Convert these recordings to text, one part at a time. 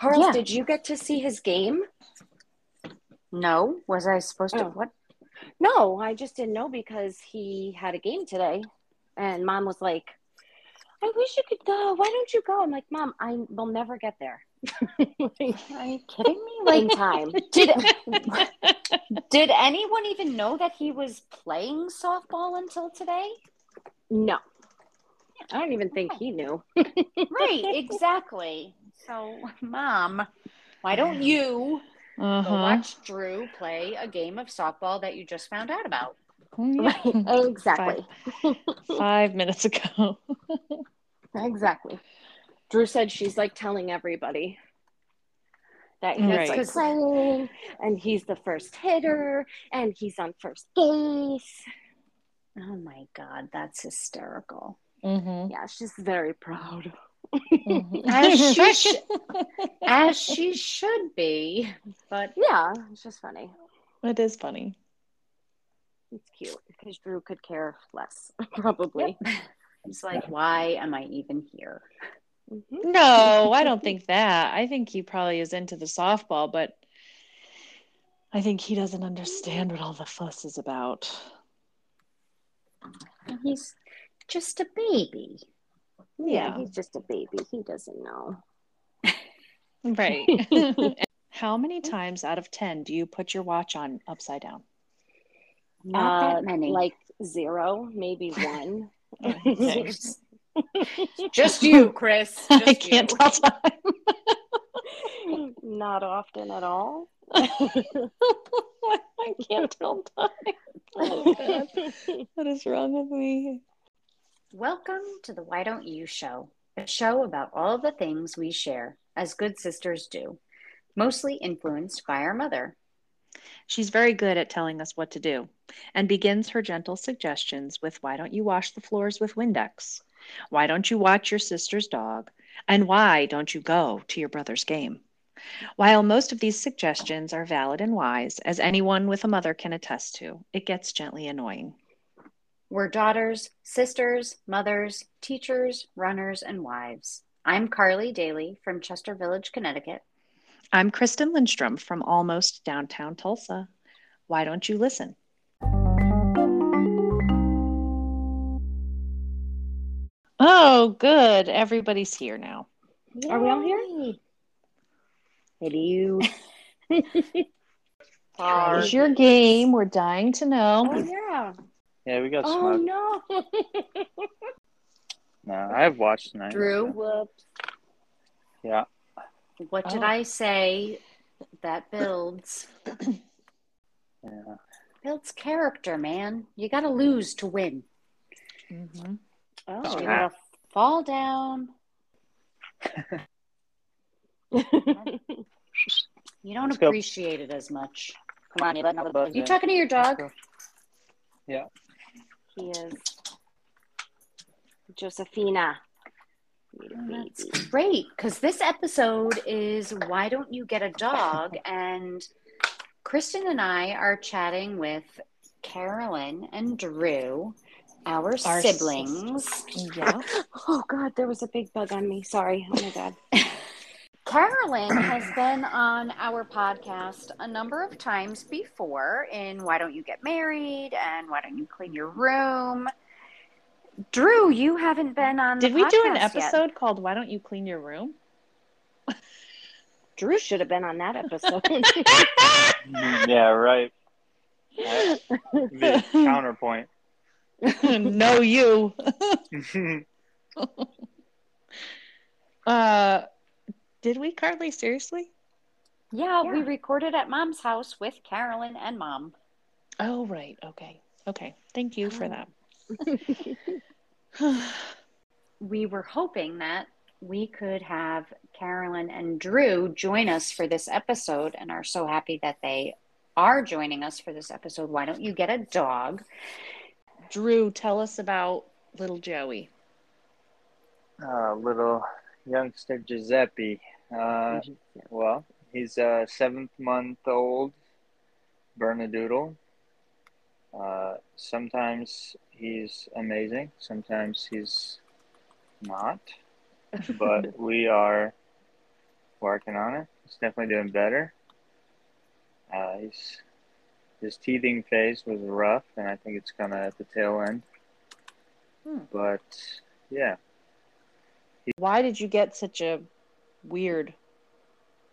Carl, Yeah. did you get to see his game? No, was I supposed to? Oh. What? No, I just didn't know because he had a game today, and mom was like, "I wish you could go. Why don't you go?" I'm like, "Mom, I will never get there Are you kidding me? Like, time." did did anyone even know that he was playing softball until today? No, I don't even think he knew. Right, exactly. So, mom, why don't you go Uh-huh. watch Drew play a game of softball that you just found out about? Yeah. Right, exactly, Five minutes ago. exactly. Drew said she's like telling everybody that he's Right. and he's the first hitter, and he's on first base. Oh my God, that's hysterical. Mm-hmm. Yeah, she's very proud. As she, sh- as she should be. But Yeah, it's just funny. it is funny. It's cute because Drew could care less, probably. it's like, why am I even here? Mhm. No, I don't think that. I think he probably is into the softball, but I think he doesn't understand what all the fuss is about. He's just a baby. Yeah, Yeah. he's just a baby. He doesn't know. Right. How many times out of 10 do you put your watch on upside down? Not Uh, that many. Like zero, maybe one. Just you, Chris. I can't you. tell time. Not often at all. I can't tell time. Oh, God. What is wrong with me? Welcome to the Why Don't You Show, a show about all the things we share, as good sisters do, mostly influenced by our mother. She's very good at telling us what to do and begins her gentle suggestions with Why don't you wash the floors with Windex? Why don't you watch your sister's dog? And why don't you go to your brother's game? While most of these suggestions are valid and wise, as anyone with a mother can attest to, it gets gently annoying. We're daughters, sisters, mothers, teachers, runners, and wives. I'm Carly Daly from Chester Village, Connecticut. I'm Kristen Lindstrom from almost downtown Tulsa. Why don't you listen? Oh, good. Everybody's here now. Are we all here? Yay. Hello. Here's your game. We're dying to know. Oh, yeah. Yeah, we got Oh, smoked. no. No, I have watched tonight. Drew, Whoops. Yeah. what did Oh. I say that builds? Yeah. Builds character, man. You got to lose to win. Mhm. Oh, You got to fall down. You don't Let's go. appreciate it as much. Come on, you let another buzz You talking to your dog? Yeah. He is. Josephina. Oh. That's great because this episode is Why Don't You Get a Dog? And Kristen and I are chatting with Carolyn and Drew, our, Our siblings. Yeah. Oh, God, there was a big bug on me. Sorry. Oh, my God. Carolyn has been on our podcast a number of times before in Why Don't You Get Married and Why Don't You Clean Your Room. Drew, you haven't been on the Did we do an podcast yet. episode called Why Don't You Clean Your Room? Drew should have been on that episode. yeah, right. That would be the counterpoint. no, you. Uh, did we, Carly? Seriously? Yeah, we recorded at mom's house with Carolyn and mom. Oh, right. Okay. Okay. Thank you for that. We were hoping that we could have Carolyn and Drew join us for this episode and are so happy that they are joining us for this episode. Why don't you get a dog? Drew, tell us about little Joey. uh, little youngster Giuseppe. Uh, well, he's a seventh month old Bernedoodle. Uh, sometimes he's amazing, sometimes he's not. But we are working on it. He's definitely doing better. Uh, he's his teething phase was rough, and I think it's kind of at the tail end. Hmm. But yeah, Why did you get such a weird?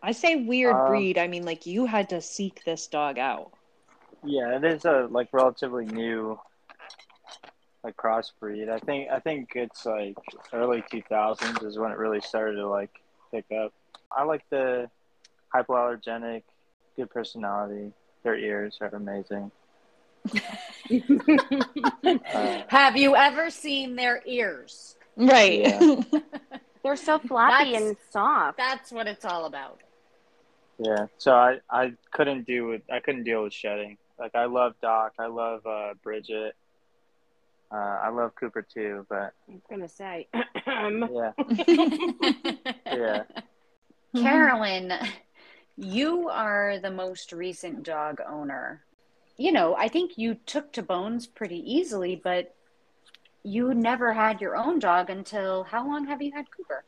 I say weird Um, breed. I mean, like you had to seek this dog out. yeah, it is a like relatively new like crossbreed. I think I think it's like early two thousands is when it really started to like pick up. I like the hypoallergenic, good personality. Their ears are amazing. Uh, Have you ever seen their ears? Right. Yeah. They're so floppy That's- and soft. That's what it's all about. Yeah, so I, I couldn't do with I couldn't deal with shedding. Like I love Doc, I love uh, Bridget, uh, I love Cooper too. But I was gonna say. yeah, yeah, Carolyn, you are the most recent dog owner. You know, I think you took to Bones pretty easily, but you never had your own dog until how long have you had Cooper?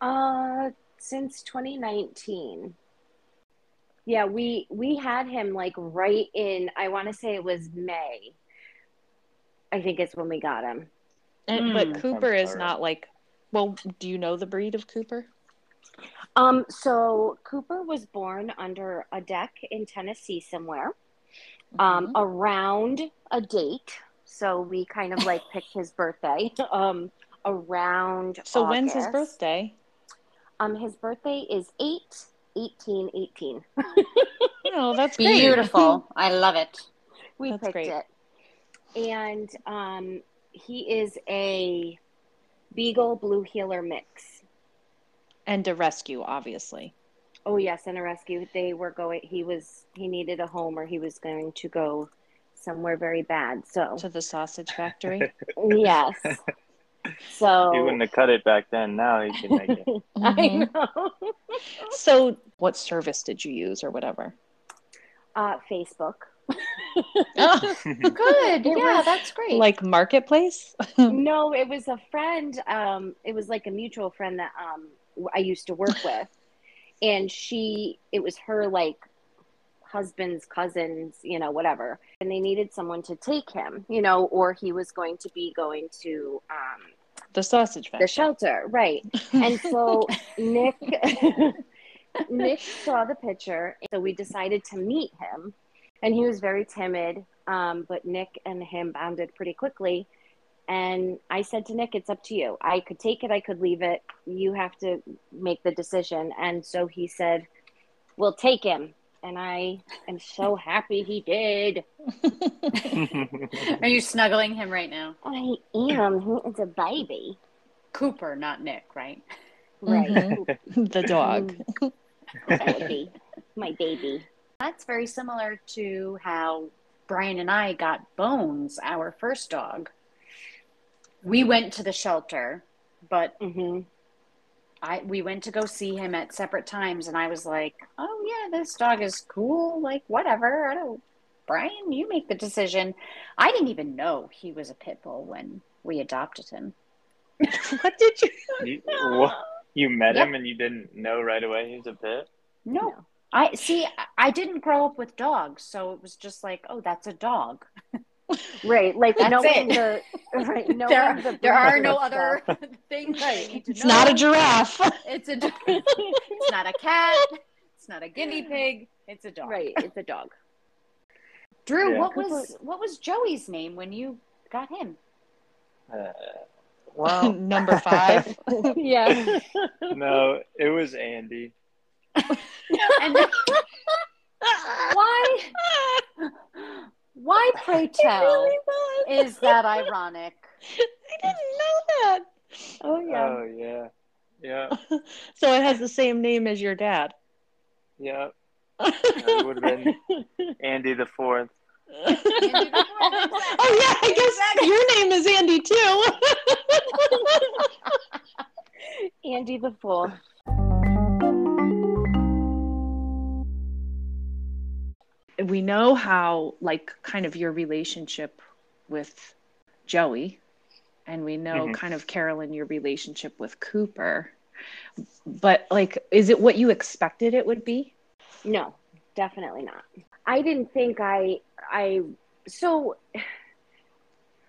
Uh, since 2019. Yeah, we we had him like right in. I want to say it was May. I think it's when we got him. And, Mm. but Cooper is not like. Well, do you know the breed of Cooper? Um, so Cooper was born under a deck in Tennessee somewhere, um, around a date. So we kind of like picked his birthday. Um, around. So when's his birthday? Um, his birthday is 8 18 18. Oh, that's great. Beautiful. I love it. we That's picked great. it. And um, he is a Beagle Blue Heeler mix. and a rescue, obviously. Oh yes, and a rescue. They were going. He was. He needed a home, or he was going to go somewhere very bad. So To the sausage factory. yes. So he wouldn't have cut it back then. Now he can make it. I Mhm. know. So, what service did you use or whatever? Uh, Facebook. Oh, Good. It yeah, was that's great. like marketplace? no, it was a friend. Um, it was like a mutual friend that um I used to work with, and she. It was her like husband's cousins, you know, whatever, and they needed someone to take him, you know, or he was going to be going to um the sausage factory. the shelter, right? And so Nick Nick saw the picture, so we decided to meet him, and he was very timid. Um, but Nick and him bonded pretty quickly. And I said to Nick, "It's up to you. I could take it, I could leave it. You have to make the decision." And so he said, "We'll take him." And I am so happy he did. Are you snuggling him right now? I am. He is a baby, Cooper, not Nick, right? right? Mhm. the dog. That would be my baby. That's very similar to how Brian and I got Bones, our first dog. We went to the shelter, but hmm I we went to go see him at separate times, and I was like, "Oh yeah, this dog is cool. Like whatever. I don't." Brian, you make the decision. I didn't even know he was a pit bull when we adopted him. what did you? you, wha- you met Yep. him and you didn't know right away he was a pit. No, No. I see. I- I didn't grow up with dogs, so it was just like, "Oh, that's a dog." Right, like That's knowing it. the right. Knowing there, the there are no and other things you need to It's know. not a giraffe. It's a. it's not a cat. It's not a guinea pig. It's a dog. Right, it's a dog. Drew, Yeah. what was what was Joey's name when you got him? Uh, well, Number five. yeah. no, it was Andy. And why? Why, pray tell, is that ironic? I didn't know that. Oh yeah. Oh yeah, yeah, So it has the same name as your dad. yeah. It would have been Andy the fourth. oh yeah, I guess your name is Andy too. Andy the Fool. We know how like kind of your relationship with Joey and we know Mhm. kind of Carolyn your relationship with Cooper. But like, is it what you expected it would be? No, definitely not. I didn't think I I so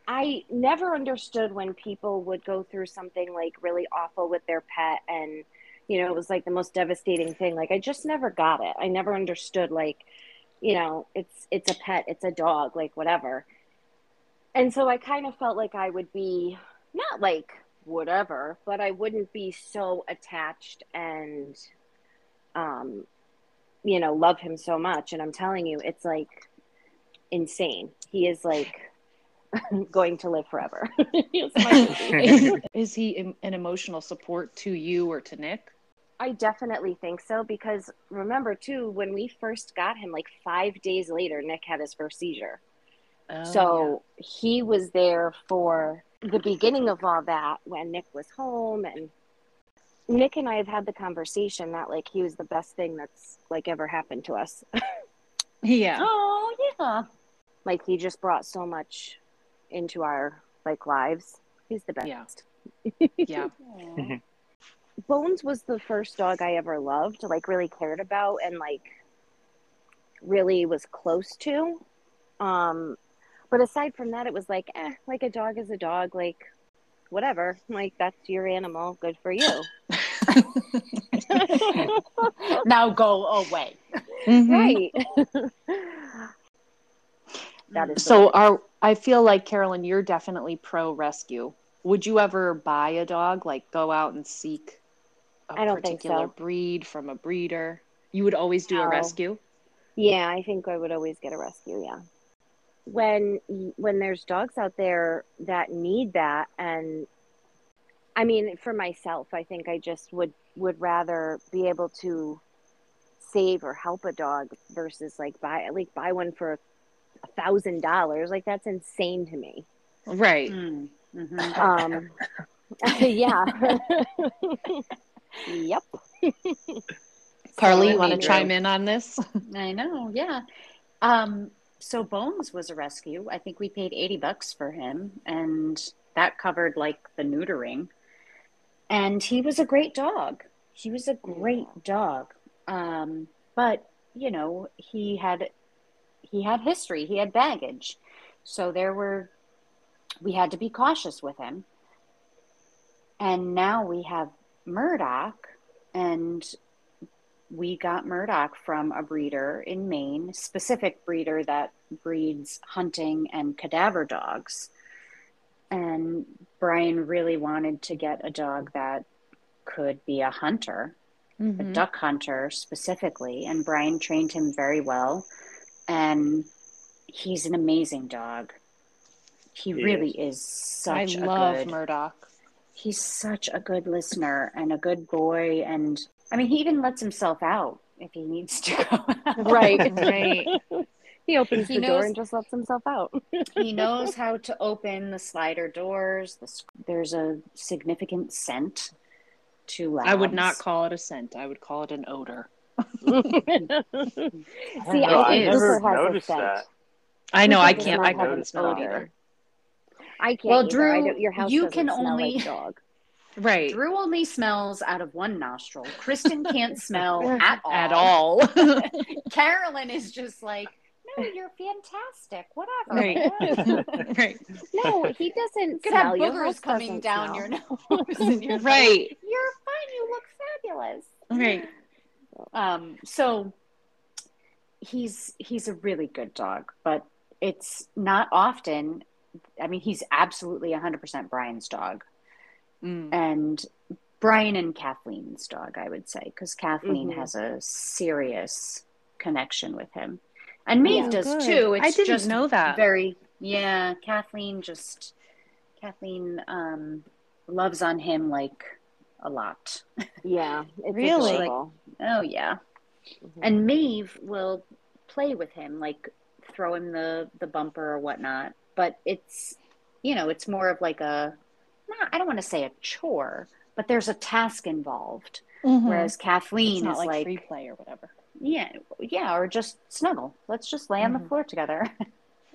I never understood when people would go through something like really awful with their pet and you know it was like the most devastating thing like I just never got it. I never understood like you know it's it's a pet, it's a dog, like whatever. And so I kind of felt like I would be not like whatever, but I wouldn't be so attached and um you know love him so much and I'm telling you it's like insane. He is like going to live forever. is he an emotional support to you or to Nick? I definitely think so because remember too when we first got him like 5 days later Nick had his first seizure. Oh, so yeah. he was there for the beginning of all that when Nick was home and Nick and I have had the conversation that like he was the best thing that's like ever happened to us. yeah. Oh, yeah. Like he just brought so much into our like lives. He's the best. Yeah. yeah. Bones was the first dog I ever loved, like really cared about and like really was close to. Um but aside from that it was like eh, like a dog is a dog, like whatever. Like that's your animal, good for you. now go away. Mm-hmm. Right. that is so are I feel like Carolyn, you're definitely pro rescue. Would you ever buy a dog, like go out and seek a I don't particular think so. breed from a breeder? You would always do no. a rescue. Yeah, I think I would always get a rescue. Yeah. When when there's dogs out there that need that, and I mean, for myself, I think I just would would rather be able to save or help a dog versus like buy like buy one for a thousand dollars. Like that's insane to me. Right. Mm. hmm Um, yeah. yep. Carly, so, you want to chime in on this? I know. Yeah. Um, so Bones was a rescue. I think we paid 80 bucks for him and that covered like the neutering. And he was a great dog. He was a great dog. Um, but you know, he had he had history, he had baggage. So there were, we had to be cautious with him. And now we have Murdoch, and we got Murdoch from a breeder in Maine, specific breeder that breeds hunting and cadaver dogs. And Brian really wanted to get a dog that could be a hunter, mm-hmm. a duck hunter specifically. And Brian trained him very well and he's an amazing dog. He, he really is. is such I love good, Murdoch. He's such a good listener and a good boy, and I mean, he even lets himself out if he needs to go. Out. Right, right. he opens he the knows, door and just lets himself out. he knows how to open the slider doors. The, there's a significant scent to labs. I would not call it a scent. I would call it an odor. See, I, I never noticed that. I know I can't. I couldn't smell it either. I can't. Well, either. Drew, your house you can only like dog. Right. Drew only smells out of one nostril. Kristen can't smell at all. At all. Carolyn is just like, no, you're fantastic. Whatever. Right. right. No, he doesn't. You could have boogers coming down smell. your nose. And you're right. Like, you're fine. You look fabulous. Right. Um, so he's he's a really good dog, but it's not often. I mean, he's absolutely 100% Brian's dog, mm. and Brian and Kathleen's dog, I would say, because Kathleen mm-hmm. has a serious connection with him, and Maeve yeah, does good. too. It's I didn't just know that. Very, yeah. Kathleen just Kathleen um, loves on him like a lot. Yeah, it's really. Like, oh yeah, mm-hmm. and Maeve will play with him, like throw him the the bumper or whatnot. But it's you know, it's more of like a not, I don't want to say a chore, but there's a task involved. Mm-hmm. Whereas Kathleen it's not is like, like free play or whatever. Yeah, yeah, or just snuggle. Let's just lay on mm-hmm. the floor together.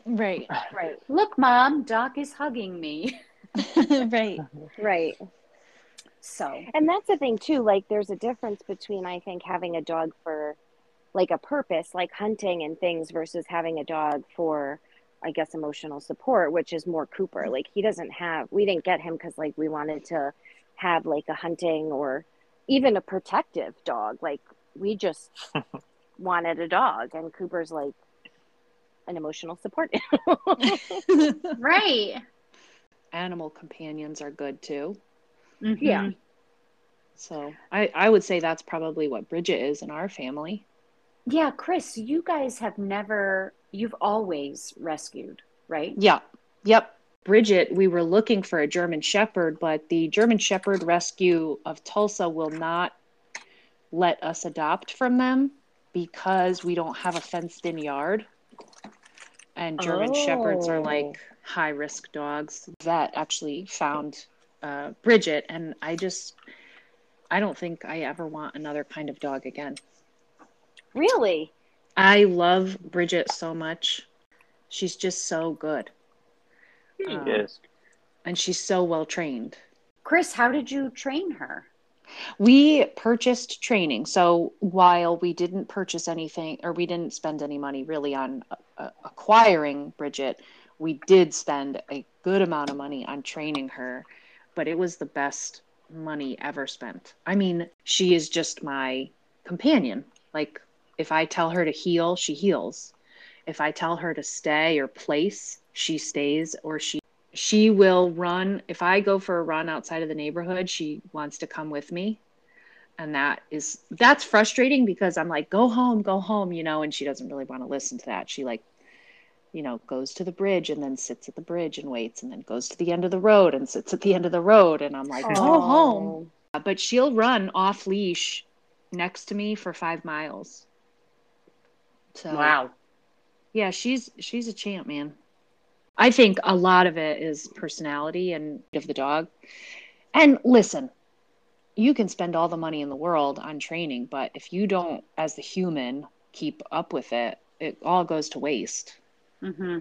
right, right. Look, mom, Doc is hugging me. right, right. So, And that's the thing too. Like, there's a difference between I think having a dog for like a purpose, like hunting and things, versus having a dog for, I guess, emotional support, which is more Cooper. Like, he doesn't have. We didn't get him because like we wanted to have like a hunting or even a protective dog. Like, we just wanted a dog, and Cooper's like an emotional support. right. Animal companions are good too. Yeah. Mhm. So I, I would say that's probably what Bridget is in our family. Yeah, Chris, you guys have never, you've always rescued, right? Yeah. Yep. Bridget, we were looking for a German Shepherd, but the German Shepherd Rescue of Tulsa will not let us adopt from them because we don't have a fenced in yard. And German Shepherds are Oh. like high risk dogs. That actually found uh, Bridget, and I just, I don't think I ever want another kind of dog again. really? I love Bridget so much. She's just so good. Um, Yes. and she's so well trained. Chris, how did you train her? We purchased training. So while we didn't purchase anything or we didn't spend any money really on uh, acquiring Bridget, we did spend a good amount of money on training her, but it was the best money ever spent. I mean, she is just my companion. Like if I tell her to heel, she heels. If I tell her to stay or place, she stays or she she will run. If i go for a run outside of the neighborhood she wants to come with me. And that is that's frustrating because i'm like go home go home you know and she doesn't really want to listen to that. She like you know goes to the bridge and then sits at the bridge and waits and then goes to the end of the road and sits at the end of the road. And i'm like go home. But she'll run off leash next to me for five miles so Wow. yeah, she's she's a champ, man. I think a lot of it is personality and of the dog. And listen, you can spend all the money in the world on training, but if you don't as the human keep up with it, it all goes to waste. hmm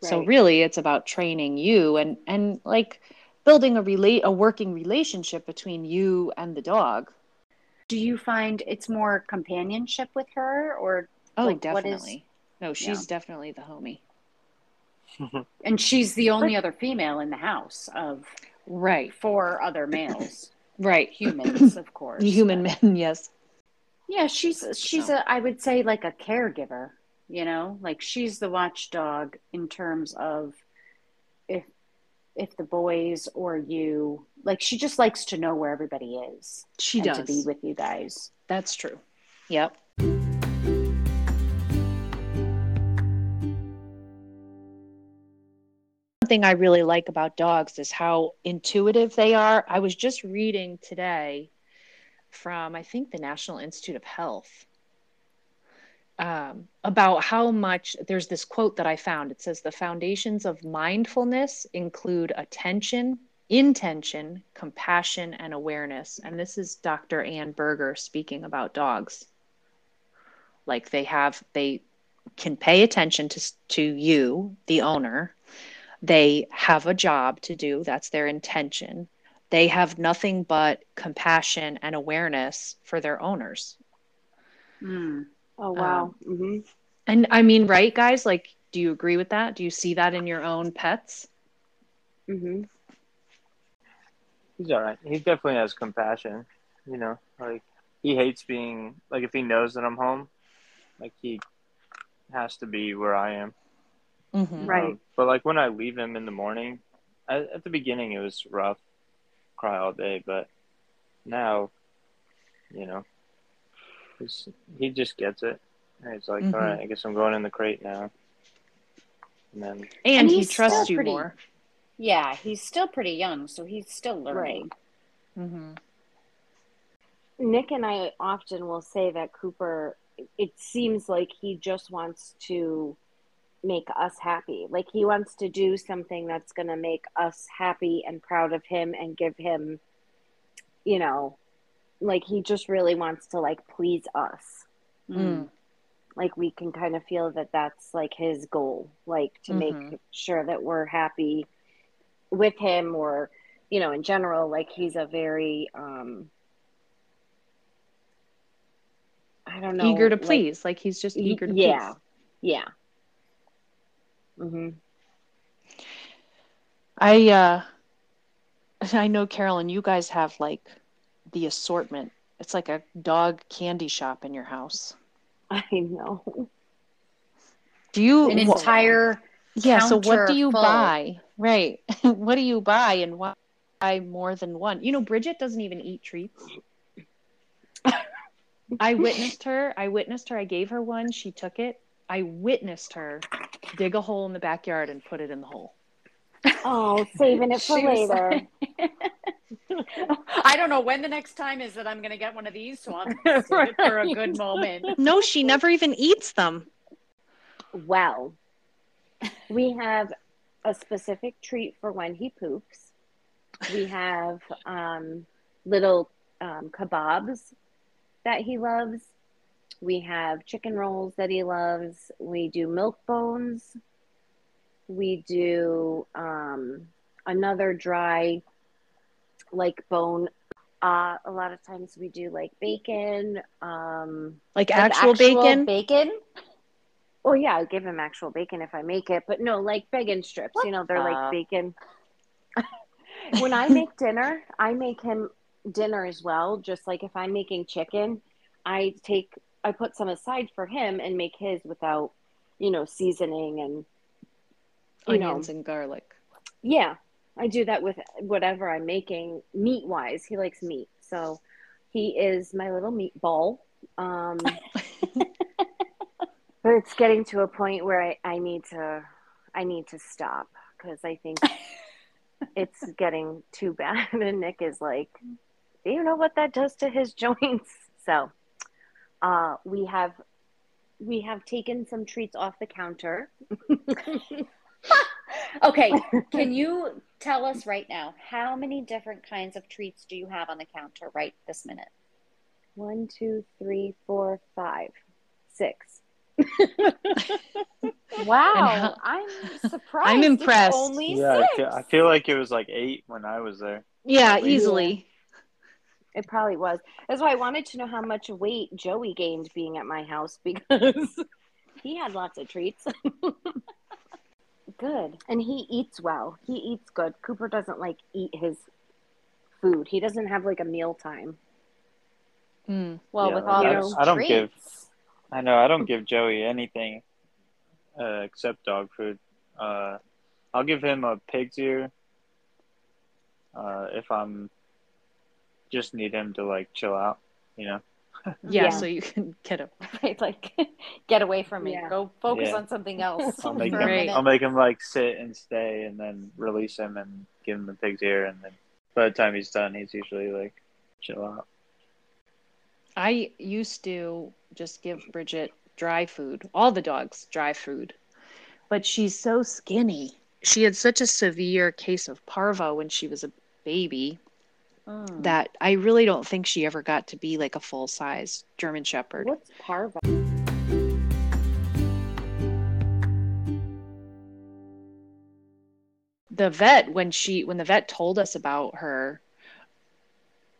So really it's about training you and and like building a relate a working relationship between you and the dog. Do you find it's more companionship with her or, Oh, Like, what is- definitely. No, she's definitely the homie. and she's the only other female in the house of Right. four other males, Right. humans, of course. Human men, yes. Yeah, she's she's So. a I would say like a caregiver, you know? Like she's the watchdog in terms of if if the boys or you like she just likes to know where everybody is She and does. to be with you guys. That's true. Yep. Something I really like about dogs is how intuitive they are. I was just reading today from, I think, the National Institute of Health um, about how much there's this quote that I found. It says, The foundations of mindfulness include attention, intention, compassion, and awareness. And this is Dr. Ann Berger speaking about dogs. Like they have, they can pay attention to, to you, the owner. They have a job to do, that's their intention. They have nothing but compassion and awareness for their owners. Mm. Oh wow. hmm And I mean, right, guys? Like, do you agree with that? Do you see that in your own pets? Mm-hmm. He's all right. He definitely has compassion. You know, like he hates being like if he knows that I'm home, like he has to be where I am. Mm-hmm. Right. Um, but like when I leave him in the morning, at, at the beginning it was rough, cry all day. But now, you know, he's, he just gets it. And he's like, Mhm. all right, I guess I'm going in the crate now. And then And, And he trusts you pretty- more. Yeah, he's still pretty young, so he's still learning. Mm-hmm. Nick and I often will say that Cooper, it seems like he just wants to make us happy. Like he wants to do something that's going to make us happy and proud of him and give him, you know, like he just really wants to like please us. Mm. Like we can kind of feel that that's like his goal, like to Mhm. make sure that we're happy with him or you know, in general, like he's a very, um, I don't know, eager to like- please. Like, he's just eager to yeah, please. yeah. Hmm I uh I know Carolyn, you guys have like the assortment. It's like a dog candy shop in your house. I know. Do you An wha- entire Yeah, so what do you full. buy? Right. what do you buy and why buy more than one? You know, Bridget doesn't even eat treats. I witnessed her. I witnessed her. I gave her one. She took it. I witnessed her dig a hole in the backyard and put it in the hole. Oh, saving it for She was later. I don't know when the next time is that I'm going to get one of these, so I'm going to save it for a good moment. No, she never even eats them. Well, we have a specific treat for when he poops. We have um, little um, kebabs that he loves. We have chicken rolls that he loves. We do milk bones. We do um, another dry, like bone. Uh, a lot of times we do like bacon. Um, Like Like actual, bacon. Bacon? Oh yeah, I give him actual bacon if I make it, but no, like bacon strips. What You know, they're the- like bacon. when I make dinner, I make him dinner as well. Just like if I'm making chicken, I take I put some aside for him and make his without, you know, seasoning and you know, onions and garlic. yeah, I do that with whatever I'm making meat wise. He likes meat, so he is my little meatball. Um, but it's getting to a point where I, I need to I need to stop because I think it's getting too bad. And Nick is like, "Do you know what that does to his joints?" So, uh, we have we have taken some treats off the counter. Okay, can you tell us right now how many different kinds of treats do you have on the counter right this minute? One, two, three, four, five, six. Wow, I'm surprised. I'm impressed. Only Yeah, I six. feel, I feel like it was like eight when I was there. Yeah, Yeah. easily. It probably was. That's why I wanted to know how much weight Joey gained being at my house because he had lots of treats. good. And he eats well. He eats good. Cooper doesn't like eat his food. He doesn't have like a meal time. Mm. well, Yeah, with all I those don't- I don't give- I know I don't give Joey anything uh, except dog food. Uh, I'll give him a pig's ear uh, if I'm just need him to like chill out, you know. Yeah, Yeah. so you can get a Right, like get away from me. Yeah. Go focus Yeah. on something else I'll make him Right. I'll make him like sit and stay and then release him and give him the pig's ear and then by the time he's done he's usually like chill out. I used to just give Bridget dry food, all the dogs dry food. But she's so skinny. She had such a severe case of parvo when she was a baby Mm. that I really don't think she ever got to be like a full size German Shepherd. What's parvo? The vet, when she when the vet told us about her,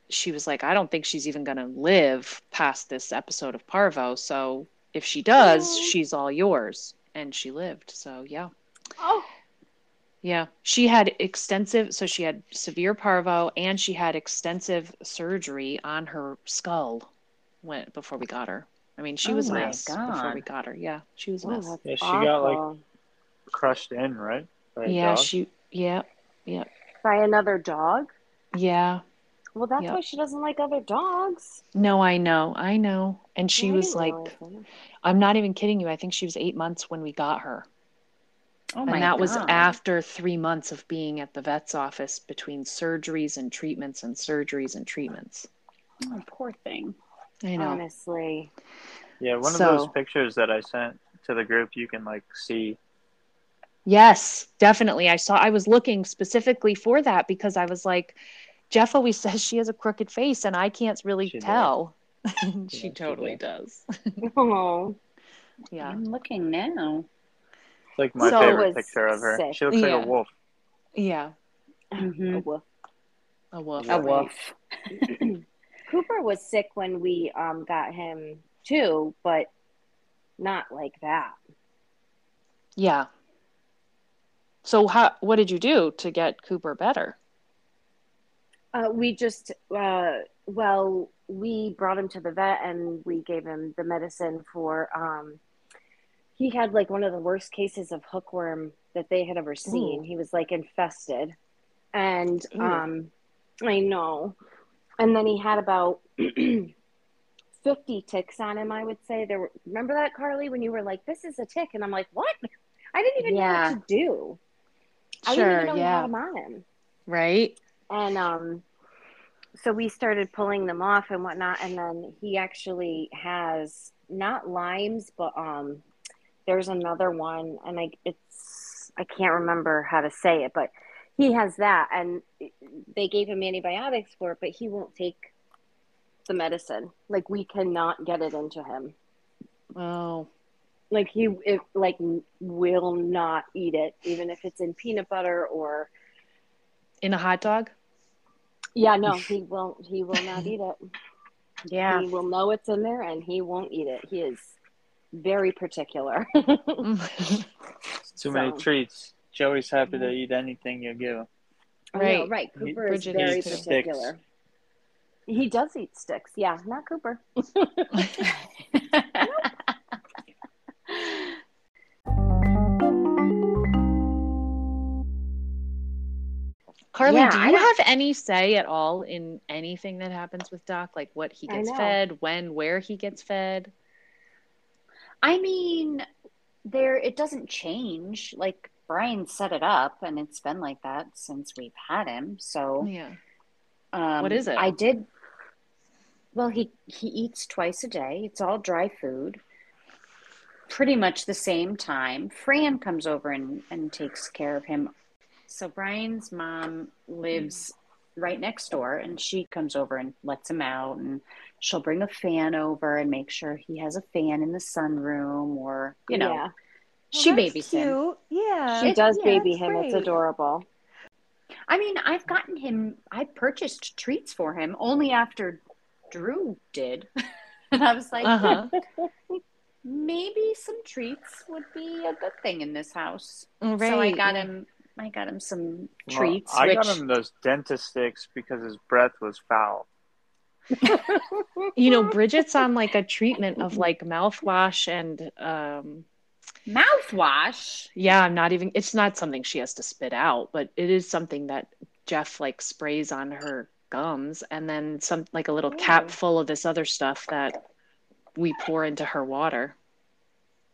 she was like, I don't think she's even gonna live past this episode of Parvo. So if she does, Oh. she's all yours. And she lived. So yeah. Oh, Yeah, she had extensive, so she had severe parvo and she had extensive surgery on her skull when before we got her. I mean, she Oh was a my mess before we got her. Yeah, she was a mess. that's Yeah, she got, like. Crushed in, right? By yeah, dog? she, yeah, Yeah. by another dog. yeah. Well, that's Yep. why she doesn't like other dogs. No, I know, I know. And she I was like. I'm not even kidding you. I think she was eight months when we got her. Oh my and that was after three months of being at the vet's office between surgeries and treatments and surgeries and treatments. Oh, poor thing. I know. honestly. Yeah, one So- of those pictures that I sent to the group you can like see Yes, definitely. I saw, I was looking specifically for that because I was like, Jeff always says she has a crooked face and I can't really She tell. she Yeah, she totally does. Oh, Yeah. I'm looking now. It's like my So- favorite was picture of her. sick. She looks like Yeah. a wolf. Yeah. a Mhm. wolf. A wolf. A woof. Cooper was sick when we um, got him too, but not like that. Yeah. So how what did you do to get Cooper better? Uh, we just, uh, well, we brought him to the vet and we gave him the medicine for. Um, he had like one of the worst cases of hookworm that they had ever seen. He was like infested, and Ooh. um, I know. And then he had about fifty ticks on him. I would say there were. Remember that, Carly, when you were like, "This is a tick," and I'm like, "What?" I didn't even Yeah. know what to do. I Sure, didn't even know yeah. had him on him. Right? And um, so we started pulling them off and whatnot. And then he actually has not Lyme's, but um, there's another one, and I it's I can't remember how to say it, but he has that, and they gave him antibiotics for it, but he won't take the medicine. Like we cannot get it into him. Oh. Like he it, like will not eat it, even if it's in peanut butter or In a hot dog? yeah, no, he won't. He will not eat it. Yeah. He will know it's in there and he won't eat it. He is very particular. Too many So- treats. Joey's happy to eat anything you give him. I know, Right. right. He- is Bridget very eats sticks. particular. He does eat sticks. Yeah, not Cooper. Carly, Yeah, do you have any say at all in anything that happens with Doc? Like what he gets fed, when, where he gets fed? I mean, there it doesn't change. Like Brian set it up, and it's been like that since we've had him. So, Yeah. um, What is it? I did. Well, he he eats twice a day. It's all dry food. Pretty much the same time. Fran comes over and and takes care of him. So Brian's mom lives right next door, and she comes over and lets him out, and she'll bring a fan over and make sure he has a fan in the sunroom, or you know, yeah. she Oh, that's babies him. Yeah. She does yeah, baby that's him. It's adorable. I mean, I've gotten him. I purchased treats for him only after Drew did, and I was like, Uh-huh. maybe some treats would be a good thing in this house. Right. So I got him. I got him some Well, treats. I which, got him those dentist sticks because his breath was foul. You know, Bridget's on like a treatment of like mouthwash and um mouthwash. yeah, I'm not even it's not something she has to spit out, but it is something that Jeff like sprays on her gums and then some like a little cap full of this other stuff that we pour into her water.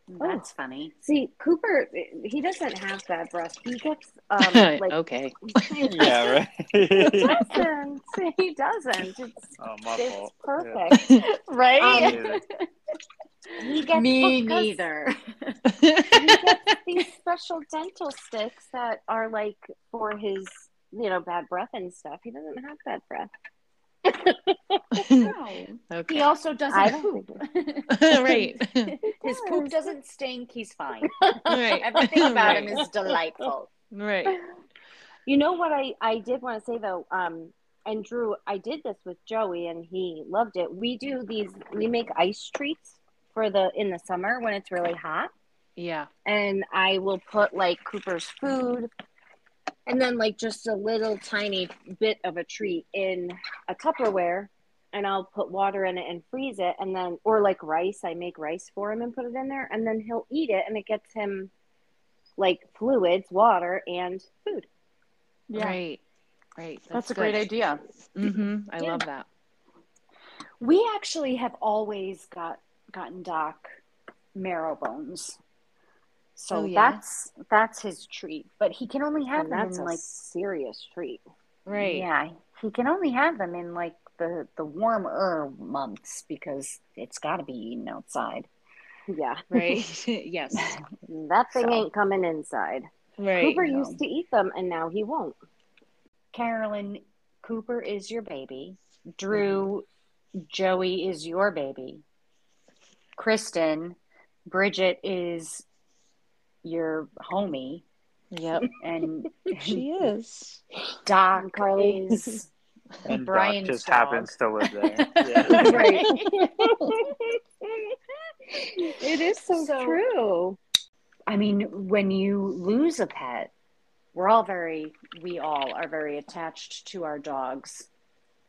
That's funny. See, Cooper, he doesn't have bad breath. He gets um like okay. Yeah, right. he doesn't. He doesn't. It's, oh, it's fault. perfect. Right? Um, He gets Me neither. He gets these special dental sticks that are like for his, you know, bad breath and stuff. He doesn't have bad breath. No. okay. He also doesn't poop. right. His poop doesn't stink. He's fine. right. Everything about him is delightful. Right. You know what I I did want to say though, um, and Drew, I did this with Joey and he loved it. We do these. We make ice treats for the in the summer when it's really hot. Yeah. and I will put like Cooper's food and then like just a little tiny bit of a treat in a Tupperware and I'll put water in it and freeze it and then or like rice, I make rice for him and put it in there and then he'll eat it and it gets him like fluids, water and food. Right. Right. That's, a great idea. Mm-hmm. I Yeah. love that. We actually have always got gotten Doc marrow bones. So Oh, yeah? that's that's his treat, but he can only have And them in like serious treat. Right. yeah, he can only have them in like the the warmer months because it's got to be eaten outside. Yeah. Right. yes. That thing So. ain't coming inside. Right. Cooper no. used to eat them and now he won't. Carolyn, Cooper is your baby. Drew, mm-hmm. Joey is your baby. Kristen, Bridget is your homie, Yep. and She is. Doc Carly. is And Brian's Doc just dog. happens to live there. Yeah. Right. it is so, So- true. I mean, when you lose a pet, we're all very, we all are very attached to our dogs.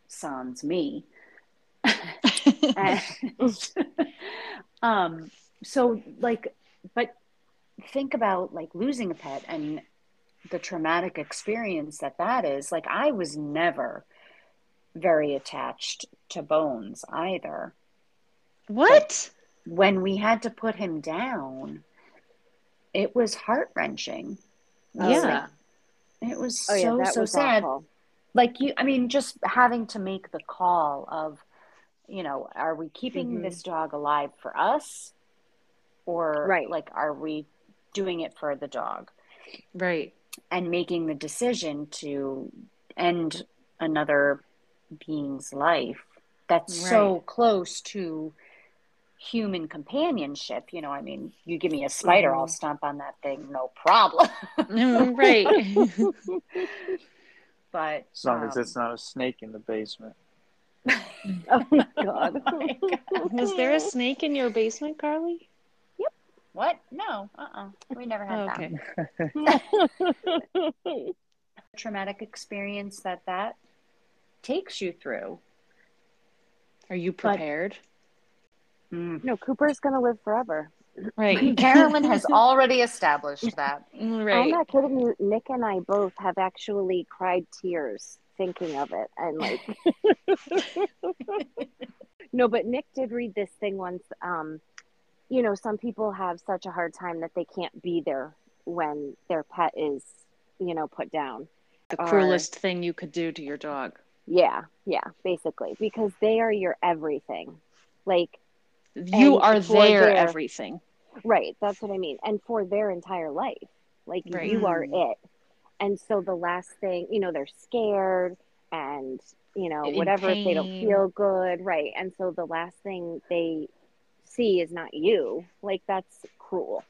Sans me. And, um, so like, but think about like losing a pet and the traumatic experience that that is. Like, I was never very attached to Bones either. what? When we had to put him down, it was heart wrenching. Yeah. It was Oh so that so was sad. awful. Like you, I mean, just having to make the call of, you know, are we keeping Mhm. this dog alive for us, or Right. like are we doing it for the dog, Right. and making the decision to end another being's life that's so close to human companionship. You know, I mean, you give me a spider, I'll Mhm. stomp on that thing, no problem. Mm, right. but As long as um, it's not a snake in the basement. Oh my god. Oh my God. Was there a snake in your basement, Carly? What? No. Uh. uh We never had Oh, that. okay. Traumatic experience that that takes you through. Are you prepared? no, Cooper's gonna live forever. Right. Carolyn has already established that. Right. I'm not kidding you. Nick and I both have actually cried tears thinking of it, and like, no, but Nick did read this thing once. Um, you know, some people have such a hard time that they can't be there when their pet is, you know, put down. The Are- cruelest thing you could do to your dog. Yeah, yeah, basically, because they are your everything. Like, You are their their- everything. Right, that's what I mean. And for their entire life. Like Right. you are it. And so the last thing, you know, they're scared and, you know, In whatever if they don't feel good, right? And so the last thing they see is not you. Like that's cruel.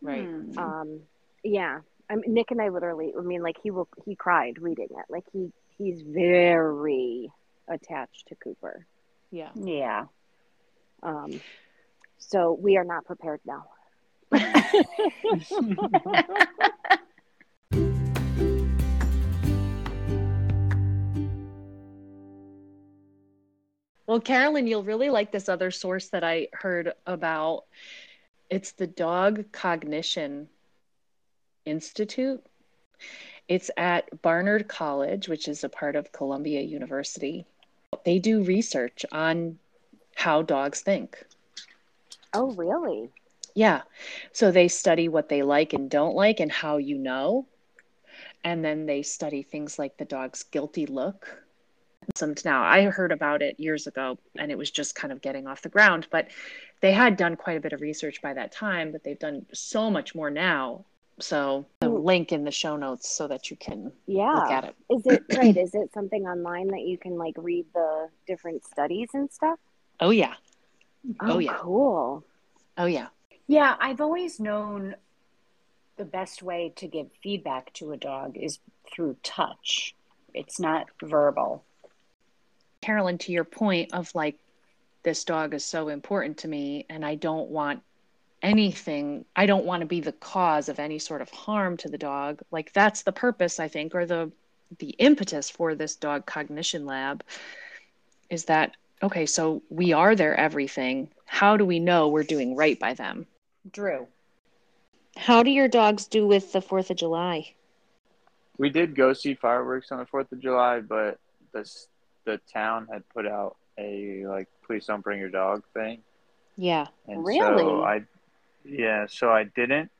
Right. Hmm. Um yeah. I mean, Nick and I literally I mean like he will he cried reading it. Like he he's very attached to Cooper. Yeah. Yeah. Um so we are not prepared now. Well, Carolyn, you'll really like this other source that I heard about. It's the Dog Cognition Institute. It's at Barnard College, which is a part of Columbia University. They do research on how dogs think. Oh really? Yeah. So they study what they like and don't like and how you know. And then they study things like the dog's guilty look. Some now I heard about it years ago and it was just kind of getting off the ground, but they had done quite a bit of research by that time, but they've done so much more now. So a Mm. link in the show notes so that you can Yeah. look at it. Is it right? Is it something online that you can like read the different studies and stuff? Oh yeah. Oh, yeah. cool. Oh yeah. Yeah, I've always known the best way to give feedback to a dog is through touch. It's not verbal. Carolyn, to your point of like, this dog is so important to me, and I don't want anything, I don't want to be the cause of any sort of harm to the dog. Like, that's the purpose, I think, or the the impetus for this dog cognition lab is that okay so we are their everything how do we know we're doing right by them Drew. how do your dogs do with the fourth of july We did go see fireworks on the Fourth of July, but this the town had put out a like "please don't bring your dog" thing, yeah and Really? so I, yeah, so I didn't.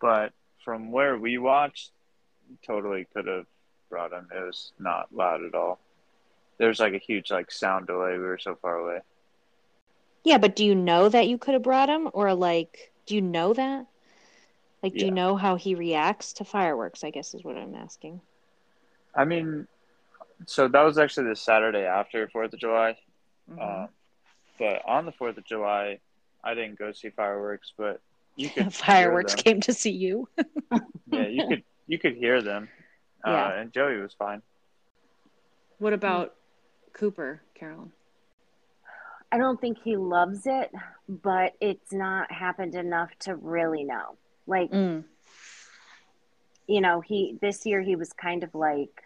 But from where we watched, totally could have brought him. It was not loud at all. There's like a huge like sound delay. We were so far away. Yeah, but do you know that you could have brought him? Or like, do you know that? Like, do you know how he reacts to fireworks? I guess is what I'm asking. I mean, so that was actually the Saturday after Fourth of July. Mm-hmm. Um, but on the Fourth of July, I didn't go see fireworks, but you could hear Fireworks them. came to see you. Yeah, you could you could hear them. Uh, Yeah. and Joey was fine. What about Cooper, Carolyn? I don't think he loves it, but it's not happened enough to really know. Like, Mm. you know, he this year he was kind of like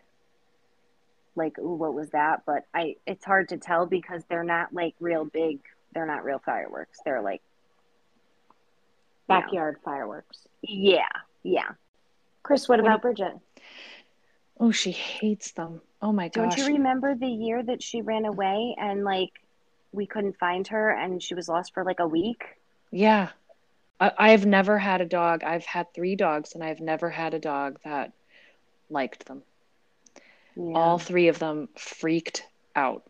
like, ooh, what was that? But I it's hard to tell because they're not like real big. They're not real fireworks. They're like you know, Backyard fireworks. Yeah, yeah. Chris, what What about Bridget? Oh, she hates them. Oh my gosh! Don't you remember the year that she ran away and like we couldn't find her and she was lost for like a week? Yeah. I, I've never had a dog. I've had three dogs, and I've never had a dog that liked them. Yeah. All three of them freaked out.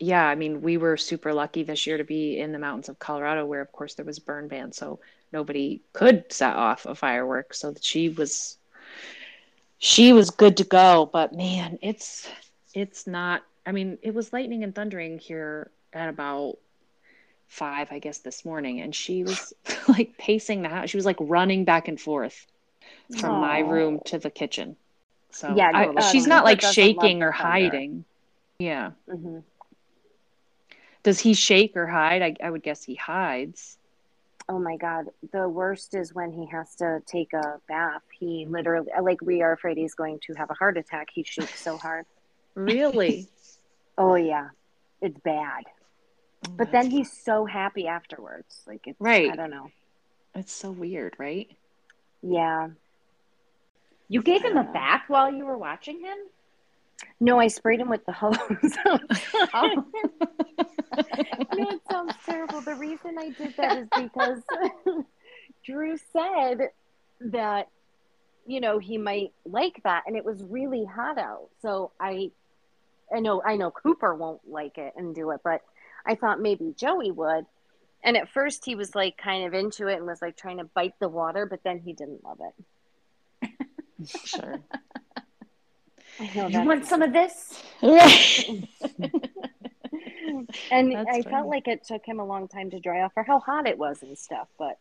Yeah, I mean, we were super lucky this year to be in the mountains of Colorado, where, of course, there was burn ban, so nobody could set off a firework. So that she was, she was good to go. But man, it's, it's not. I mean, it was lightning and thundering here at about five, I guess, this morning, and she was like pacing the house. She was like running back and forth from my room to the kitchen. So Yeah, I- no, she's not like shaking or the thunder. hiding. Yeah. hmm Does he shake or hide? I, I would guess he hides. Oh my God. The worst is when he has to take a bath. He literally, like, we are afraid he's going to have a heart attack. He shakes so hard. Really? Oh, yeah. It's bad. Oh, But then he's so happy afterwards. Like, it's, Right. I don't know. it's so weird, right? Yeah. You gave him a bath while you were watching him? No, I sprayed him with the hose. Oh. no, it sounds terrible. The reason I did that is because Drew said that, you know, he might like that, and it was really hot out. So I, I know, I know Cooper won't like it and do it, but I thought maybe Joey would. And at first, he was like kind of into it and was like trying to bite the water, but then he didn't love it. Sure. I You want some of this? and That's I funny. felt like it took him a long time to dry off for how hot it was and stuff. But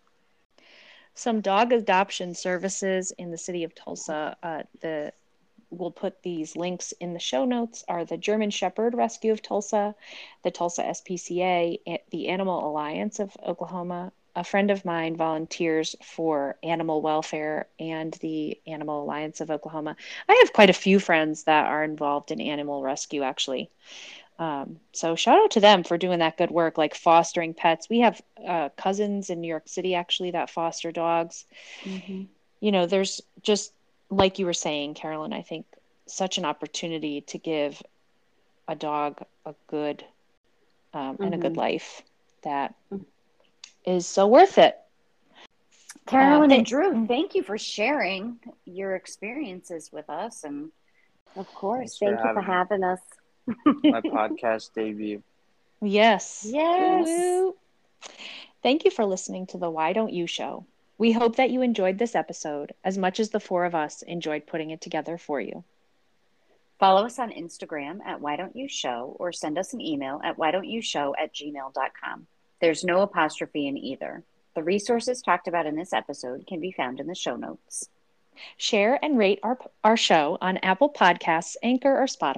Some dog adoption services in the city of Tulsa. Uh, the we'll put these links in the show notes. Are the German Shepherd Rescue of Tulsa, the Tulsa SPCA, the Animal Alliance of Oklahoma. A friend of mine volunteers for animal welfare and the Animal Alliance of Oklahoma. I have quite a few friends that are involved in animal rescue, actually. Um, so shout out to them for doing that good work, like fostering pets. We have uh, cousins in New York City actually that foster dogs. You know, there's just like you were saying, Carolyn. I think such an opportunity to give a dog a good um, and a good Mhm. life that Mhm. Is so worth it. Carolyn Uh, and Drew, thank you for sharing your experiences with us. And of course, Thanks for thank you for having me. having us. My podcast debut. Yes. Yes. Woo. Thank you for listening to the Why Don't You show. We hope that you enjoyed this episode as much as the four of us enjoyed putting it together for you. follow us on Instagram at Why Don't You Show or send us an email at Why Don't You Show at gmail.com. There's no apostrophe in either. The resources talked about in this episode can be found in the show notes. Share and rate our, our show on Apple Podcasts, Anchor, or Spotify.